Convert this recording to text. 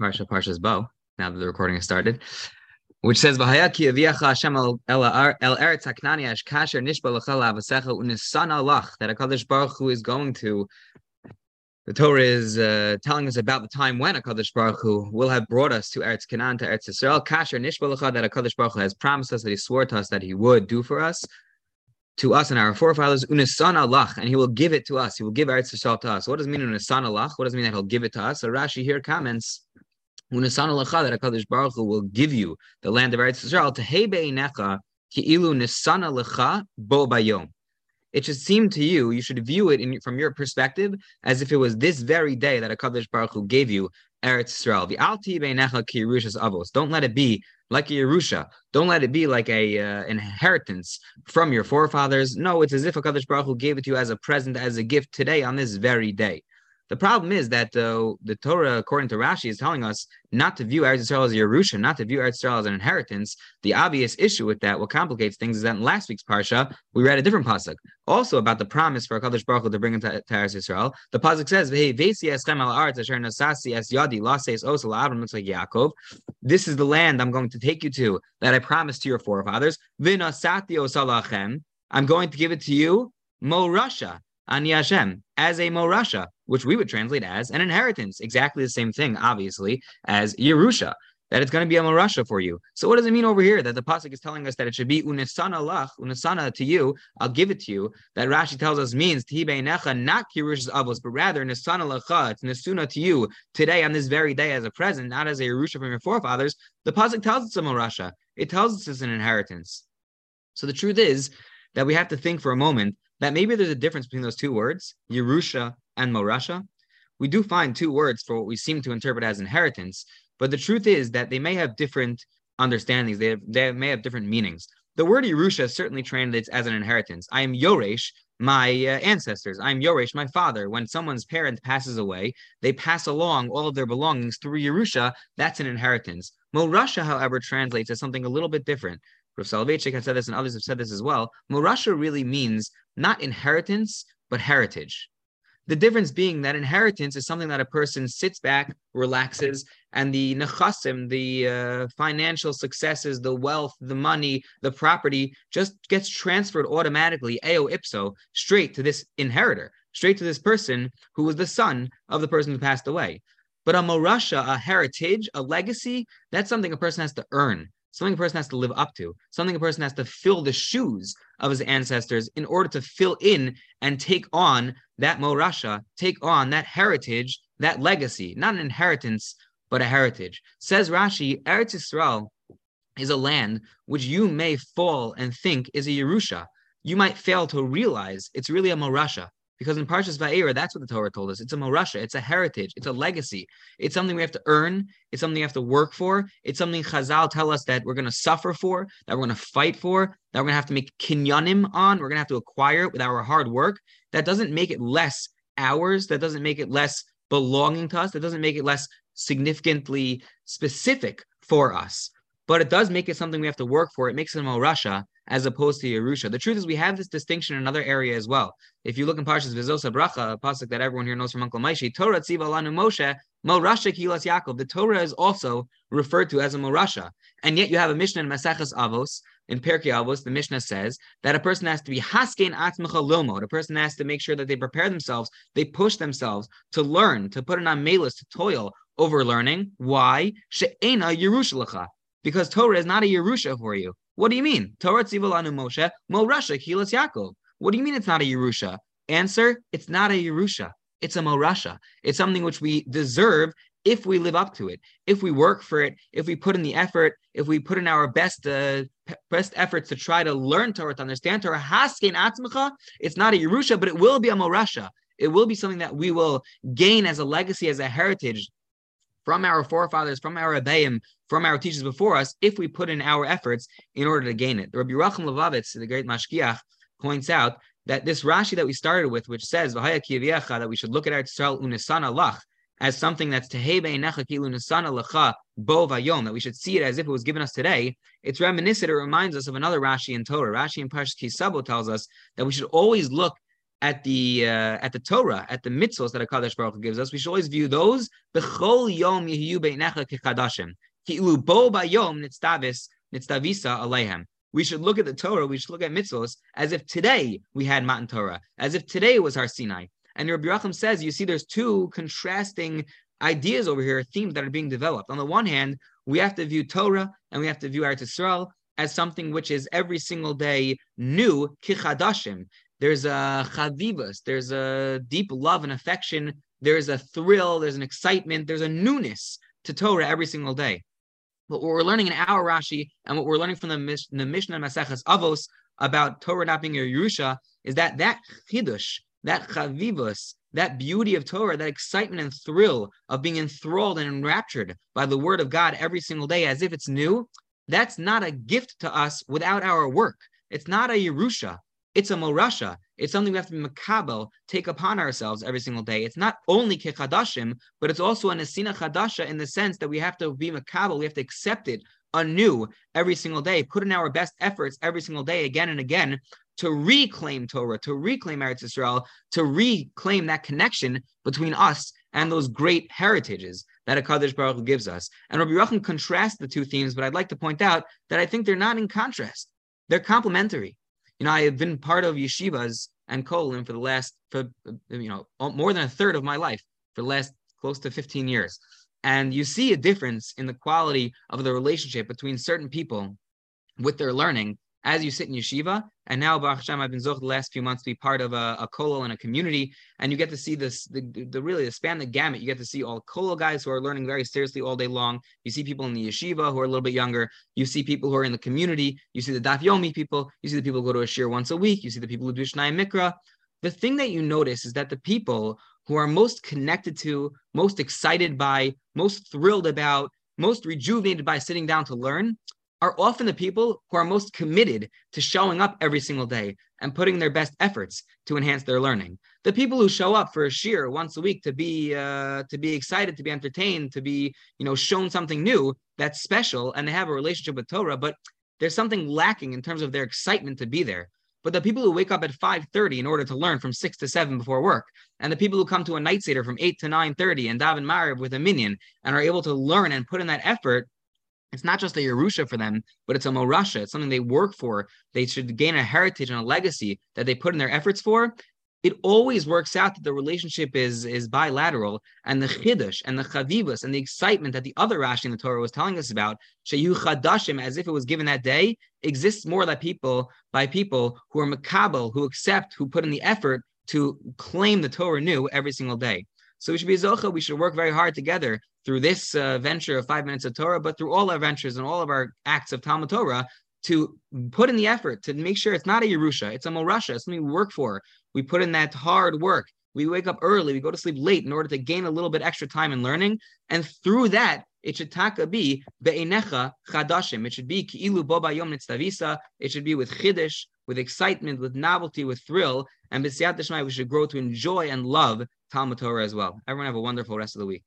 Parsha Parshas Bo. Now that the recording has started, which says "V'hayaki aviacha Hashem el ash alach" that Hakadosh Baruch Hu is going to. The Torah is uh, telling us about the time when Hakadosh Baruch Hu will have brought us to Eretz Canaan, to Eretz Yisrael. Kasher nishba l'chal that Hakadosh Baruch Hu has promised us that He swore to us that He would do for us to us and our forefathers, unisan Allah, and He will give it to us. He will give Eretz Yisrael to us. What does it mean unisan Allah? What does it mean that He'll give it to us? So Rashi here comments, unisan Allah that Hakadosh Baruch Hu will give you the land of Eretz Yisrael Necha ki ilu nisan lecha bo bayom. It should seem to you, you should view it in, from your perspective as if it was this very day that Hakadosh Baruch Hu gave you Eretz Yisrael. The alti beinecha ki avos. Don't let it be like a Yerusha. Don't let it be like a uh, inheritance from your forefathers. No, it's as if Hakadosh Baruch Hu gave it to you as a present, as a gift today on this very day. The problem is that uh, the Torah, according to Rashi, is telling us not to view Eretz Yisrael as a Yerusha, not to view Eretz Yisrael as an inheritance. The obvious issue with that, what complicates things, is that in last week's parsha we read a different pasuk, also about the promise for Hakadosh Baruch Hu to bring into to Eretz Yisrael. The pasuk says, "Hey, Avram like Yaakov." This is the land I'm going to take you to that I promised to your forefathers. Vinasati. I'm going to give it to you, Morasha, Ani Hashem, as a Morasha which we would translate as an inheritance. Exactly the same thing, obviously, as Yerusha, that it's going to be a Morasha for you. So what does it mean over here? That the Pasuk is telling us that it should be unisana lach, unisana to you, I'll give it to you. That Rashi tells us means necha, not Yerusha's avos, but rather nisana lacha, it's nisuna to you today on this very day as a present, not as a Yerusha from your forefathers. The Pasuk tells us a Morasha. It tells us it's an inheritance. So the truth is that we have to think for a moment that maybe there's a difference between those two words, Yerusha and Morasha, we do find two words for what we seem to interpret as inheritance, but the truth is that they may have different understandings. They, have, they may have different meanings. The word Yerusha certainly translates as an inheritance. I am Yoresh, my uh, ancestors. I am Yoresh, my father. When someone's parent passes away, they pass along all of their belongings through Yerusha. That's an inheritance. Morasha, however, translates as something a little bit different. Rav Soloveitchik has said this, and others have said this as well. Morasha really means not inheritance, but heritage. The difference being that inheritance is something that a person sits back, relaxes, and the nechasim, the uh, financial successes, the wealth, the money, the property just gets transferred automatically, eo ipso, straight to this inheritor, straight to this person who was the son of the person who passed away. But a morasha, a heritage, a legacy, that's something a person has to earn something a person has to live up to, something a person has to fill the shoes of his ancestors in order to fill in and take on that morasha, take on that heritage, that legacy, not an inheritance, but a heritage. Says Rashi, Eretz Yisrael is a land which you may fall and think is a Yerusha. You might fail to realize it's really a morasha. Because in Parshas Va'era, that's what the Torah told us. It's a morasha, it's a heritage, it's a legacy. It's something we have to earn. It's something we have to work for. It's something Chazal tell us that we're going to suffer for, that we're going to fight for, that we're going to have to make kinyanim on. We're going to have to acquire it with our hard work. That doesn't make it less ours. That doesn't make it less belonging to us. That doesn't make it less significantly specific for us. But it does make it something we have to work for. It makes it a morasha as opposed to Yerusha. The truth is, we have this distinction in another area as well. If you look in Parshas V'zos HaBracha, a pasuk that everyone here knows from Uncle Maishi, Torah Tziva Lanu Moshe, Morasha Kilas Yaakov. The Torah is also referred to as a Morasha. And yet you have a Mishnah in Maseches Avos, in Pirkei Avos, the Mishnah says that a person has to be Haskein Atzmecha Lilmod. A person has to make sure that they prepare themselves, they push themselves to learn, to put it on melis, to toil over learning. Why? She'ena Yerusha Because Torah is not a Yerusha for you. What do you mean? Torah tzivalanu Moshe, Morasha, Kilas Yaakov. What do you mean it's not a Yerusha? Answer, it's not a Yerusha. It's a Morasha. It's something which we deserve if we live up to it, if we work for it, if we put in the effort, if we put in our best uh, best efforts to try to learn Torah, to understand Torah, haskein atzmicha, it's not a Yerusha, but it will be a Morasha. It will be something that we will gain as a legacy, as a heritage from our forefathers, from our Abayim, from our teachers before us, if we put in our efforts in order to gain it. The Reb Yerucham Levovitz, the great Mashgiach, points out that this Rashi that we started with, which says that we should look at our Yisrael unisana lach as something that's tehebe necha kilu nisana lecha bo vayom, that we should see it as if it was given us today. It's reminiscent. It reminds us of another Rashi in Torah. Rashi in Parshas Ki Savo tells us that we should always look at the uh, at the Torah, at the mitzvahs that Hakadosh Baruch Hu gives us, we should always view those yom yihiyu beinecha kechadashim. Bayom aleihem. We should look at the Torah, we should look at mitzvahs as if today we had Matan Torah, as if today was our Sinai. And Reb Yerucham says, you see, there's two contrasting ideas over here, themes that are being developed. On the one hand, we have to view Torah and we have to view Eretz Yisrael as something which is every single day new, kichadashim. There's a chavivas, there's a deep love and affection, there's a thrill, there's an excitement, there's a newness to Torah every single day. But what we're learning in our Rashi and what we're learning from the, the Mishnah Maseches Avos about Torah not being a Yerusha is that that chidush, that chavivus, that beauty of Torah, that excitement and thrill of being enthralled and enraptured by the word of God every single day as if it's new, that's not a gift to us without our work. It's not a Yerusha. It's a morasha. It's something we have to be makabel, take upon ourselves every single day. It's not only kechadashim, but it's also an asina chadasha in the sense that we have to be makabel. We have to accept it anew every single day, put in our best efforts every single day, again and again, to reclaim Torah, to reclaim Eretz Yisrael, to reclaim that connection between us and those great heritages that Hakadosh Baruch Hu gives us. And Reb Yerucham contrasts the two themes, but I'd like to point out that I think they're not in contrast; they're complementary. You know, I have been part of yeshivas and kolim for the last, for you know, more than a third of my life, for the last close to 15 years. And you see a difference in the quality of the relationship between certain people with their learning as you sit in yeshiva. And now, Baruch Hashem, I've been zoch the last few months to be part of a, a kolel and a community, and you get to see this, the, the really the span the gamut. You get to see all kolel guys who are learning very seriously all day long. You see people in the yeshiva who are a little bit younger. You see people who are in the community. You see the daf yomi people. You see the people who go to a shiur once a week. You see the people who do shnai mikra. The thing that you notice is that the people who are most connected to, most excited by, most thrilled about, most rejuvenated by sitting down to learn are often the people who are most committed to showing up every single day and putting their best efforts to enhance their learning. The people who show up for a shiur once a week to be uh, to be excited, to be entertained, to be you know shown something new that's special, and they have a relationship with Torah, but there's something lacking in terms of their excitement to be there. But the people who wake up at 5:30 in order to learn from six to seven before work, and the people who come to a night seder from eight to 9:30 and daven Mariv with a minyan and are able to learn and put in that effort, it's not just a Yerusha for them, but it's a Morasha. It's something they work for. They should gain a heritage and a legacy that they put in their efforts for. It always works out that the relationship is, is bilateral, and the chiddush and the chavivas and the excitement that the other Rashi in the Torah was telling us about, sheyu chadashim, as if it was given that day, exists more by people by people who are makabel, who accept, who put in the effort to claim the Torah new every single day. So we should be zocha. We should work very hard together through this uh, venture of five minutes of Torah, but through all our ventures and all of our acts of Talmud Torah to put in the effort to make sure it's not a Yerusha, it's a Morasha, it's something we work for. We put in that hard work. We wake up early, we go to sleep late in order to gain a little bit extra time in learning. And through that, it should taka be be'enecha chadashim. It should be ki'ilu boba yom nitztavisa. It should be with chiddush, with excitement, with novelty, with thrill. And b'siyat we should grow to enjoy and love Talmud Torah as well. Everyone have a wonderful rest of the week.